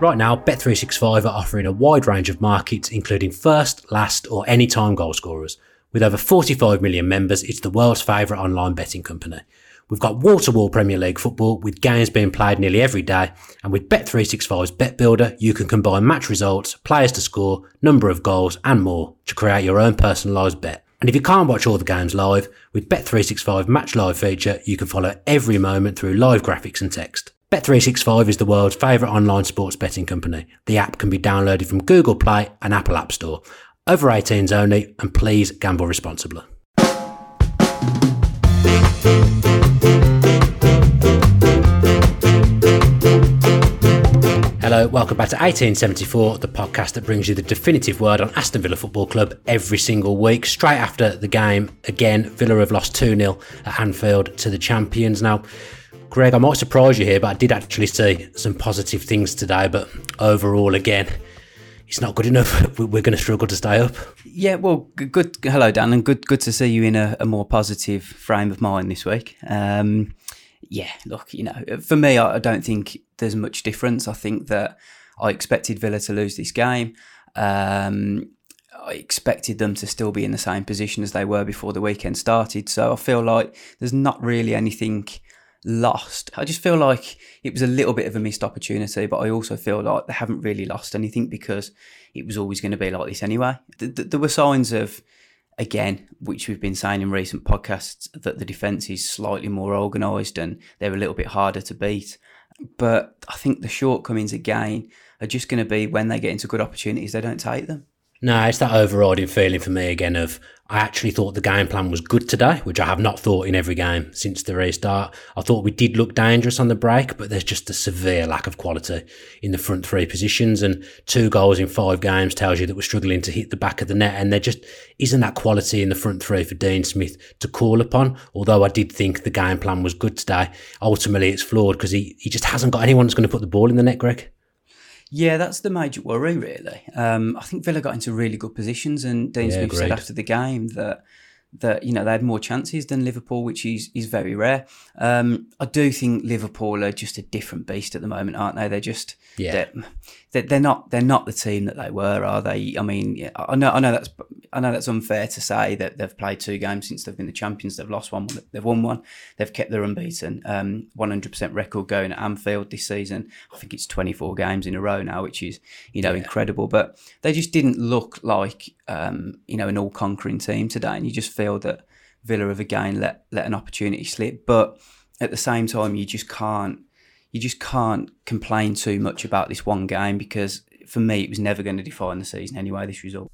Right now, Bet365 are offering a wide range of markets, including first, last, or anytime goal scorers. With over 45 million members, it's the world's favourite online betting company. We've got wall to wall Premier League football with games being played nearly every day. And with Bet365's Bet Builder, you can combine match results, players to score, number of goals, and more to create your own personalised bet. And if you can't watch all the games live, with Bet365 Match Live feature, you can follow every moment through live graphics and text. Bet365 is the world's favourite online sports betting company. The app can be downloaded from Google Play and Apple App Store. Over 18s only, and please gamble responsibly. Hello, welcome back to 1874, the podcast that brings you the definitive word on Aston Villa Football Club every single week. Straight after the game, again, Villa have lost 2 0 at Anfield to the champions. Now, Greg, I might surprise you here, but I did actually see some positive things today. But overall, again, it's not good enough. We're going to struggle to stay up. Yeah, well, good. Hello, Dan, and good good to see you in a, a more positive frame of mind this week. Um, yeah, look, you know, for me, I, I don't think there's much difference. I think that I expected Villa to lose this game. Um, I expected them to still be in the same position as they were before the weekend started. So I feel like there's not really anything lost. I just feel like it was a little bit of a missed opportunity, but I also feel like they haven't really lost anything because it was always going to be like this anyway. There were signs of, again, which we've been saying in recent podcasts, that the defence is slightly more organised and they're a little bit harder to beat. But I think the shortcomings again are just going to be when they get into good opportunities, they don't take them. No, it's that overriding feeling for me again of I actually thought the game plan was good today, which I have not thought in every game since the restart. I thought we did look dangerous on the break, but there's just a severe lack of quality in the front three positions. And two goals in five games tells you that we're struggling to hit the back of the net. And there just isn't that quality in the front three for Dean Smith to call upon. Although I did think the game plan was good today, ultimately it's flawed because he, he just hasn't got anyone that's going to put the ball in the net, Greg. Yeah, that's the major worry, really. Um, I think Villa got into really good positions, and Dean yeah, Smith said after the game that that you know they had more chances than Liverpool, which is is very rare. Um, I do think Liverpool are just a different beast at the moment, aren't they? They're just yeah. They're, they're, not they're not the team that they were, are they? I mean, I know I know that's I know that's unfair to say that they've played two games since they've been the champions. They've lost one, they've won one. They've kept their unbeaten, um, 100% record going at Anfield this season. I think it's 24 games in a row now, which is you know yeah. incredible. But they just didn't look like um, you know an all conquering team today, and you just feel that Villa have again let let an opportunity slip. But at the same time, you just can't you just can't complain too much about this one game because for me it was never going to define the season anyway. This result.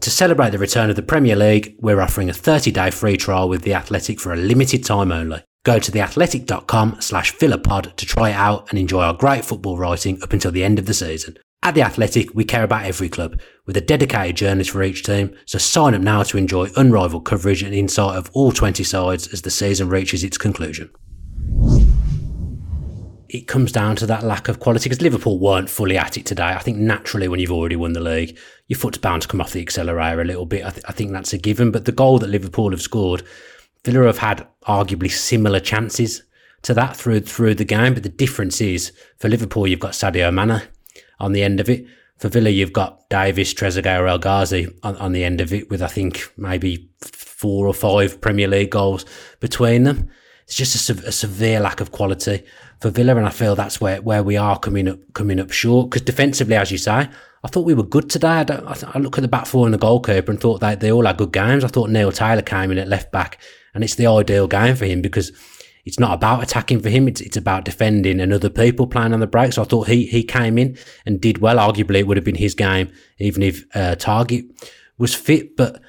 To celebrate the return of the Premier League, we're offering a 30-day free trial with The Athletic for a limited time only. Go to theathletic.com slash villapod to try it out and enjoy our great football writing up until the end of the season. At The Athletic, we care about every club, with a dedicated journalist for each team, so sign up now to enjoy unrivaled coverage and insight of all 20 sides as the season reaches its conclusion. It comes down to that lack of quality because Liverpool weren't fully at it today. I think naturally, when you've already won the league, your foot's bound to come off the accelerator a little bit. I, th- I think that's a given. But the goal that Liverpool have scored, Villa have had arguably similar chances to that through through the game. But the difference is for Liverpool, you've got Sadio Mane on the end of it. For Villa, you've got Davis, Trezeguet, or El Ghazi on, on the end of it, with I think maybe four or five Premier League goals between them. It's just a, a, severe lack of quality for Villa, and I feel that's where, where we are coming up coming up short. Because defensively, as you say, I thought we were good today. I, I, I, look at the back four and the goalkeeper and thought they, they all had good games. I thought Neil Taylor came in at left back, and it's the ideal game for him because it's not about attacking for him. It's, it's about defending and other people playing on the break. So I thought he, he came in and did well. Arguably, it would have been his game, even if uh, Targett was fit. But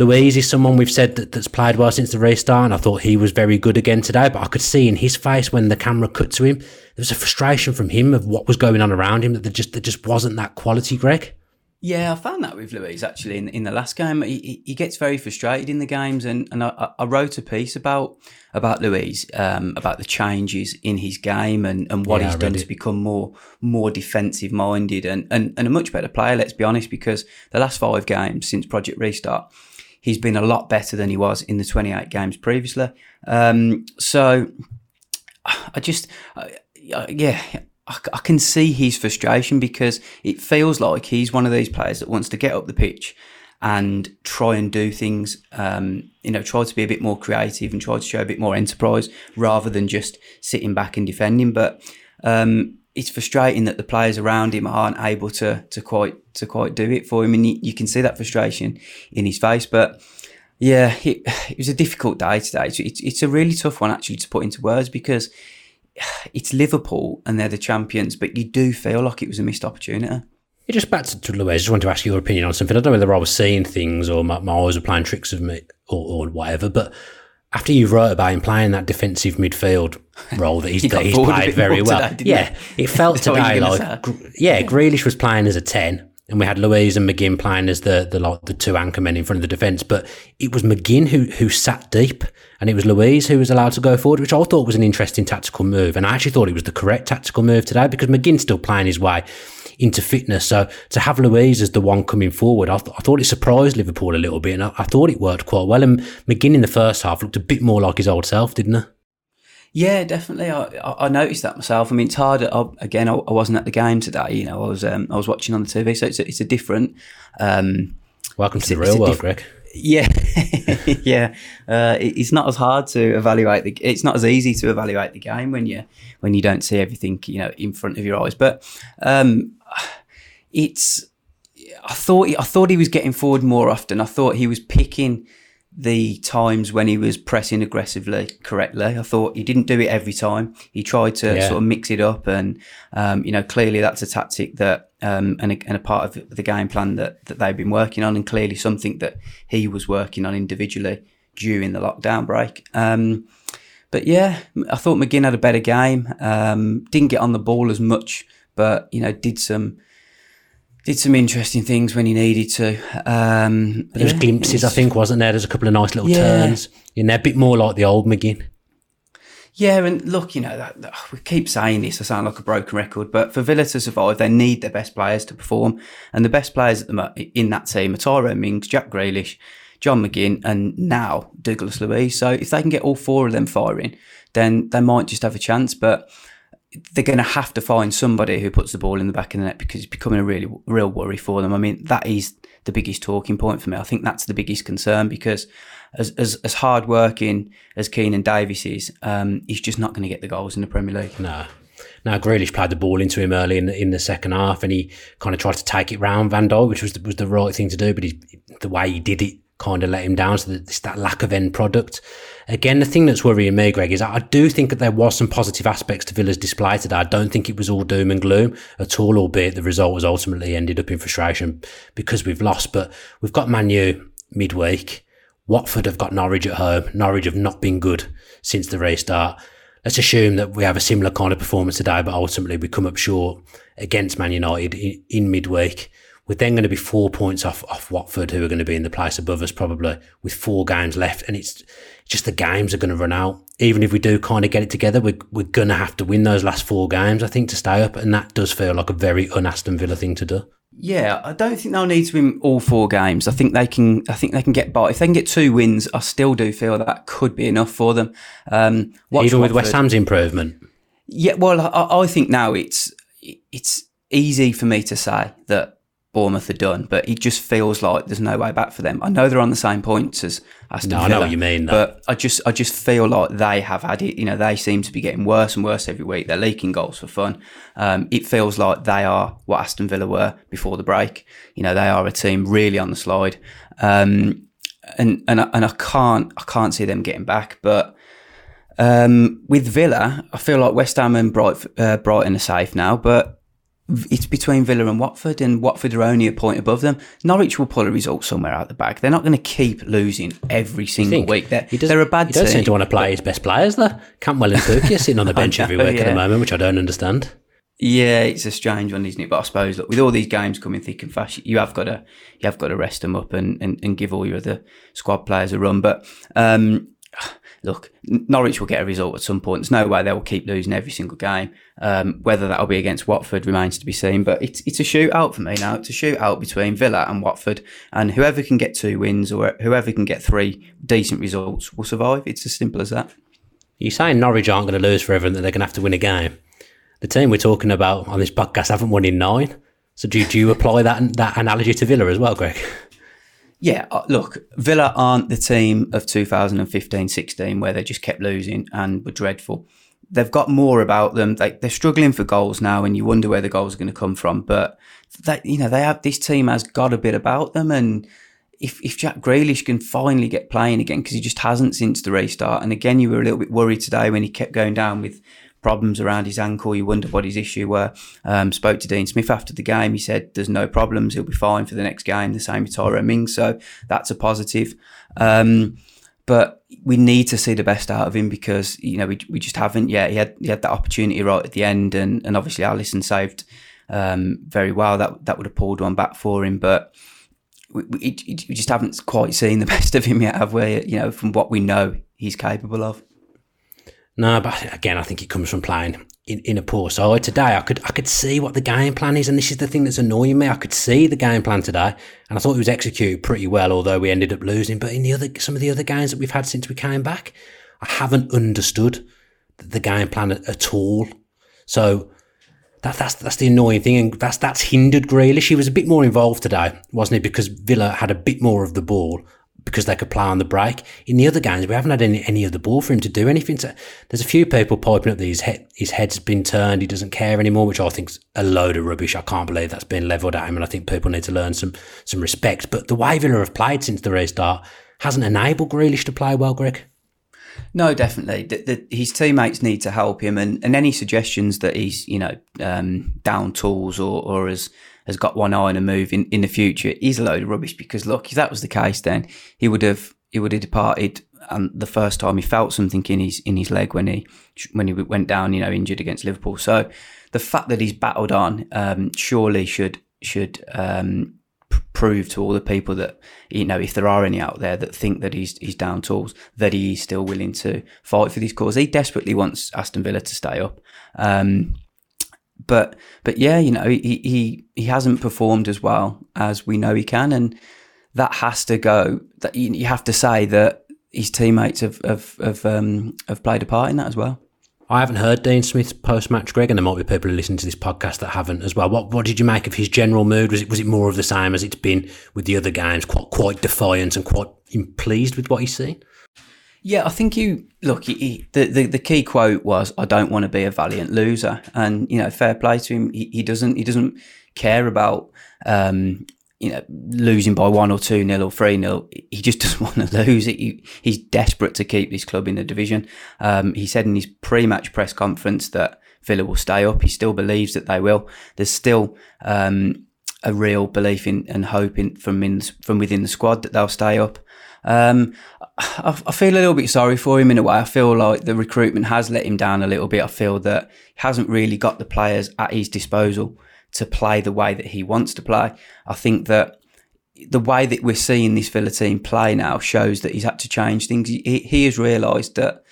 Luiz is someone we've said that, that's played well since the restart, and I thought he was very good again today. But I could see in his face when the camera cut to him, there was a frustration from him of what was going on around him that there just there just wasn't that quality, Greg. Yeah, I found that with Luiz actually in, in the last game. He, he gets very frustrated in the games, and, and I, I wrote a piece about about Luiz, um, about the changes in his game and, and what yeah, he's done to become more more defensive minded and, and, and a much better player. Let's be honest, because the last five games since Project Restart, he's been a lot better than he was in the 28 games previously. Um, so I just, yeah, I, I can see his frustration because it feels like he's one of these players that wants to get up the pitch and try and do things, um, you know, try to be a bit more creative and try to show a bit more enterprise rather than just sitting back and defending. But um, it's frustrating that the players around him aren't able to to quite to quite do it for him, and you, you can see that frustration in his face. But yeah, it, it was a difficult day today. It's, it's, it's a really tough one actually to put into words because it's Liverpool and they're the champions, but you do feel like it was a missed opportunity. Yeah, just back to, to I just wanted to ask your opinion on something. I don't know whether I was seeing things or my, my eyes were playing tricks of me or, or whatever, but after you wrote about him playing that defensive midfield role that he's, that he's played very well, yeah, it felt today like, yeah, Grealish was playing as a 10 and we had Luiz and McGinn playing as the the, like, the two anchor men in front of the defence. But it was McGinn who who sat deep, and it was Luiz who was allowed to go forward, which I thought was an interesting tactical move. And I actually thought it was the correct tactical move today because McGinn's still playing his way into fitness. So to have Luiz as the one coming forward, I, th- I thought it surprised Liverpool a little bit, and I, I thought it worked quite well. And McGinn in the first half looked a bit more like his old self, didn't he? Yeah, definitely. I, I noticed that myself. I mean, it's hard. I, again, I, I, wasn't at the game today. You know, I was um, I was watching on the TV, so it's a, it's a different. Um, Welcome to the real world, diff- Greg. Yeah, yeah. Uh, it, it's not as hard to evaluate the. It's not as easy to evaluate the game when you when you don't see everything you know in front of your eyes. But um, it's. I thought I thought he was getting forward more often. I thought he was picking the times when he was pressing aggressively correctly. I thought he didn't do it every time. He tried to yeah. sort of mix it up, and um, you know, clearly that's a tactic that um, and, a, and a part of the game plan that that they've been working on, and clearly something that he was working on individually during the lockdown break. Um, but yeah, I thought McGinn had a better game. Um, didn't get on the ball as much, but you know, did some did some interesting things when he needed to. Um, there was yeah, glimpses, was, I think, wasn't there? There's a couple of nice little yeah. turns in there, a bit more like the old McGinn. Yeah, and look, you know, that, that, we keep saying this. I sound like a broken record, but for Villa to survive, they need their best players to perform, and the best players the, in that team are Tyrone Mings, Jack Grealish, John McGinn, and now Douglas Luiz. So if they can get all four of them firing, then they might just have a chance. But they're going to have to find somebody who puts the ball in the back of the net because it's becoming a really real worry for them. I mean, that is the biggest talking point for me. I think that's the biggest concern because as as, as hard working as Keinan Davis is, um, he's just not going to get the goals in the Premier League. No. Now Grealish played the ball into him early in the, in the second half, and he kind of tried to take it round Van Dijk, which was the, was the right thing to do. But he, the way he did it kind of let him down. So that it's that lack of end product. Again, the thing that's worrying me, Greg, is I do think that there was some positive aspects to Villa's display today. I don't think it was all doom and gloom at all, albeit the result was ultimately ended up in frustration because we've lost. But we've got Manu midweek. Watford have got Norwich at home. Norwich have not been good since the restart. Let's assume that we have a similar kind of performance today, but ultimately we come up short against Man United in, in midweek. We're then going to be four points off off Watford, who are going to be in the place above us probably with four games left, and it's just the games are going to run out. Even if we do kind of get it together, we're, we're going to have to win those last four games, I think, to stay up, and that does feel like a very un Aston Villa thing to do. Yeah, I don't think they'll need to win all four games. I think they can. I think they can get by. If they can get two wins, I still do feel that, that could be enough for them. Um, Even with West Ham's improvement. Yeah, well, I, I think now it's it's easy for me to say that Bournemouth are done, but it just feels like there's no way back for them. I know they're on the same points as Aston no, Villa. I know what you mean, though. but I just I just feel like they have had it. You know, they seem to be getting worse and worse every week. They're leaking goals for fun. Um, it feels like they are what Aston Villa were before the break. You know, they are a team really on the slide, um, and and and I can't I can't see them getting back, but. Um, with Villa, I feel like West Ham and Bright, uh, Brighton are safe now, but it's between Villa and Watford, and Watford are only a point above them. Norwich will pull a result somewhere out the back. They're not going to keep losing every single week. They're, they're a bad he does team. seem to want to play his best players, though. Campbell and Pukki are sitting on the bench know, every week yeah. at the moment, which I don't understand. Yeah, it's a strange one, isn't it? But I suppose look, with all these games coming thick and fast, you have got to you have got to rest them up and, and, and give all your other squad players a run. But um, look, Norwich will get a result at some point. There's no way they will keep losing every single game. Um, whether that'll be against Watford remains to be seen. But it's it's a shootout for me now. It's a shootout between Villa and Watford, and whoever can get two wins or whoever can get three decent results will survive. It's as simple as that. You're saying Norwich aren't going to lose forever and that they're going to have to win a game. the team we're talking about on this podcast haven't won in nine. So do, do you apply that that analogy to Villa as well, Greg? Yeah, uh, look, Villa aren't the team of 2015-16 where they just kept losing and were dreadful. They've got more about them. They, they're struggling for goals now, and you wonder where the goals are going to come from. But that you know, they have this team has got a bit about them, and if, if Jack Grealish can finally get playing again, because he just hasn't since the restart, and again, you were a little bit worried today when he kept going down with problems around his ankle. You wonder what his issue were. Um, spoke to Dean Smith after the game. He said there's no problems. He'll be fine for the next game. The same with Tyrone Ming. So that's a positive. Um, but we need to see the best out of him because you know we, we just haven't yet. He had he had that opportunity right at the end, and and obviously Alisson saved um, very well. That that would have pulled one back for him, but. We, we, we just haven't quite seen the best of him yet, have we? You know, from what we know he's capable of. No, but again, I think it comes from playing in, in a poor side today. I could I could see what the game plan is, and this is the thing that's annoying me. I could see the game plan today, and I thought it was executed pretty well, although we ended up losing. But in the other some of the other games that we've had since we came back, I haven't understood the game plan at, at all. So that, that's that's the annoying thing, and that's that's hindered Grealish. He was a bit more involved today, wasn't he? Because Villa had a bit more of the ball, because they could play on the break. In the other games, we haven't had any, any of the ball for him to do anything. So there's a few people piping up that his, head, his head's been turned, he doesn't care anymore, which I think's a load of rubbish. I can't believe that's been levelled at him, and I think people need to learn some some respect. But the way Villa have played since the restart hasn't enabled Grealish to play well, Greg. No, definitely. The, the, his teammates need to help him, and, and any suggestions that he's you know um, down tools or or has has got one eye on a move in, in the future is a load of rubbish. Because look, if that was the case, then he would have he would have departed. And the first time he felt something in his in his leg when he when he went down, you know, injured against Liverpool. So the fact that he's battled on um, surely should should um, prove to all the people that you know if there are any out there that think that he's he's down tools that he's still willing to fight for these cause. He desperately wants Aston Villa to stay up. Um, but but yeah, you know, he, he he hasn't performed as well as we know he can, and that has to go. That you, you have to say that his teammates have have have, um, have played a part in that as well. I haven't heard Dean Smith's post match, Greg, and there might be people who listen to this podcast that haven't as well. What what did you make of his general mood? Was it was it more of the same as it's been with the other games? Quite quite defiant and quite pleased with what he's seen. Yeah, I think you look. He, the, the the key quote was, "I don't want to be a valiant loser," and you know, fair play to him. He, he doesn't he doesn't care about um, you know losing by one or two nil or three nil. He just doesn't want to lose. He, he's desperate to keep this club in the division. Um, he said in his pre-match press conference that Villa will stay up. He still believes that they will. There's still um, a real belief in and hope in, from in, from within the squad that they'll stay up. Um, I, I, feel a little bit sorry for him in a way. I feel like the recruitment has let him down a little bit. I feel that he hasn't really got the players at his disposal to play the way that he wants to play. I think that the way that we're seeing this Villa team play now shows that he's had to change things. He, he has realised that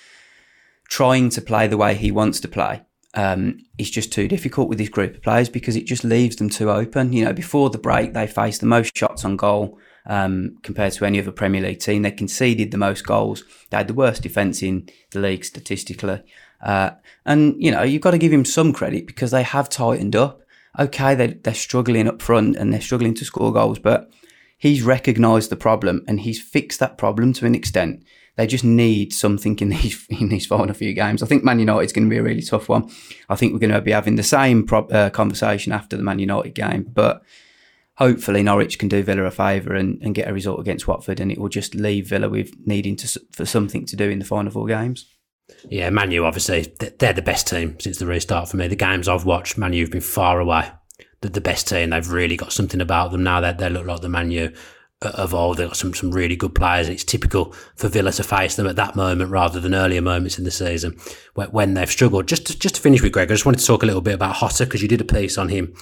trying to play the way he wants to play um, is just too difficult with this group of players because it just leaves them too open. You know, before the break, they faced the most shots on goal um, compared to any other Premier League team. They conceded the most goals. They had the worst defence in the league statistically. Uh, and, you know, you've got to give him some credit because they have tightened up. Okay, they, they're struggling up front and they're struggling to score goals, but he's recognised the problem and he's fixed that problem to an extent. They just need something in these in these final few games. I think Man United's going to be a really tough one. I think we're going to be having the same pro- uh, conversation after the Man United game, but hopefully Norwich can do Villa a favour and, and get a result against Watford, and it will just leave Villa with needing to for something to do in the final four games. Yeah, Manu obviously they're the best team since the restart for me. The games I've watched, Manu have been far away the, the best team. They've really got something about them now. That they, they look like the Manu Uh, of old. They've got some, some really good players. It's typical for Villa to face them at that moment rather than earlier moments in the season when, when they've struggled. Just to, just to finish with Greg, I just wanted to talk a little bit about Jota because you did a piece on him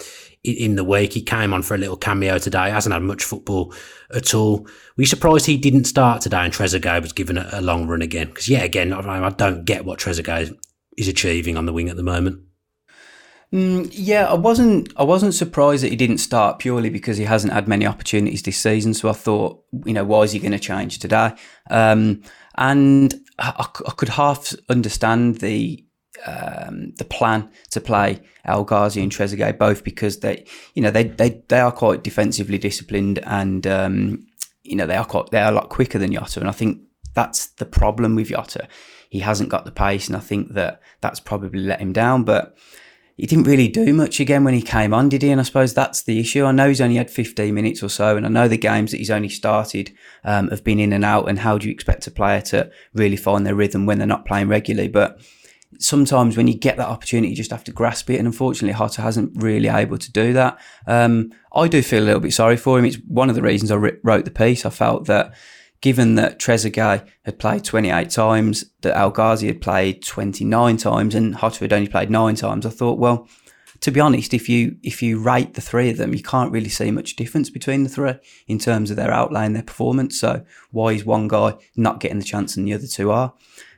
in, in, the week. He came on for a little cameo today. Hasn't had much football at all. Were you surprised he didn't start today and Trezeguet was given a, a long run again? Because yeah, again, I, I don't get what Trezeguet is achieving on the wing at the moment. Mm, yeah, I wasn't. I wasn't surprised that he didn't start purely because he hasn't had many opportunities this season. So I thought, you know, why is he going to change today? Um, and I, I, could half understand the um, the plan to play El Ghazi and Trezeguet both because they, you know, they they, they are quite defensively disciplined and um, you know they are quite they are a lot quicker than Jota, and I think that's the problem with Jota. He hasn't got the pace, and I think that that's probably let him down. But he didn't really do much again when he came on, did he? And I suppose that's the issue. I know he's only had 15 minutes or so, and I know the games that he's only started um, have been in and out. And how do you expect a player to really find their rhythm when they're not playing regularly? But sometimes when you get that opportunity, you just have to grasp it. And unfortunately, Jota hasn't really able to do that. Um, I do feel a little bit sorry for him. It's one of the reasons I wrote the piece. I felt that given that Trezeguet had played 28 times, that El Ghazi had played 29 times, and Jota had only played nine times, I thought, well, to be honest, if you if you rate the three of them, you can't really see much difference between the three in terms of their outlay and their performance. So why is one guy not getting the chance and the other two are?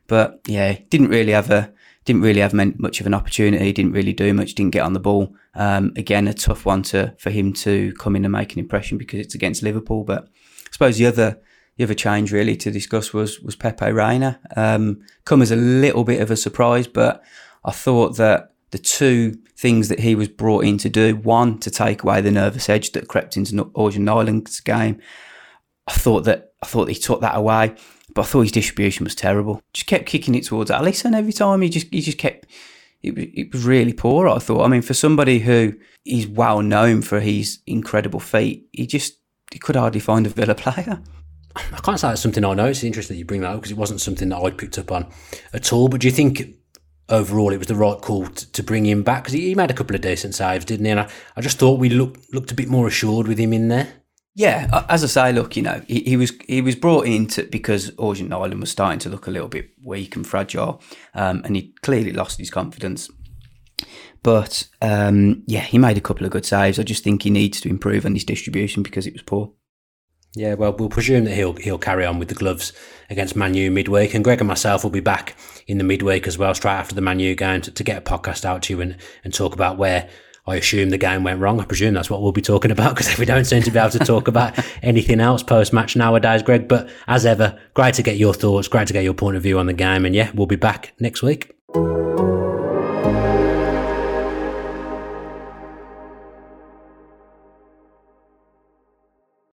But yeah, didn't really have a didn't really have much of an opportunity. Didn't really do much. Didn't get on the ball. Um, again, a tough one to for him to come in and make an impression because it's against Liverpool. But I suppose the other the other change really to discuss was was Pepe Reina. Um, come as a little bit of a surprise, but I thought that the two things that he was brought in to do, one to take away the nervous edge that crept into Orjan Nyland's game. I thought that I thought he took that away, but I thought his distribution was terrible. Just kept kicking it towards Alisson every time. He just he just kept it, it was really poor. I thought. I mean, for somebody who is well known for his incredible feet, he just he could hardly find a Villa player. I can't say it's something I know. It's interesting that you bring that up because it wasn't something that I'd picked up on at all. But do you think overall it was the right call to, to bring him back? Because he, he, made a couple of decent saves, didn't he? And I, I just thought we looked looked a bit more assured with him in there. Yeah, as I say, look, you know, he, he was he was brought in to, because Orjan Nyland was starting to look a little bit weak and fragile, um, and he clearly lost his confidence. But um, yeah, he made a couple of good saves. I just think he needs to improve on his distribution because it was poor. Yeah, well, we'll presume that he'll he'll carry on with the gloves against Manu midweek, and Greg and myself will be back in the midweek as well, straight after the Manu game, to, to get a podcast out to you and, and talk about where I assume the game went wrong. I presume that's what we'll be talking about because if we don't seem to be able to talk about anything else post match nowadays, Greg. But as ever, great to get your thoughts, great to get your point of view on the game, and yeah, we'll be back next week.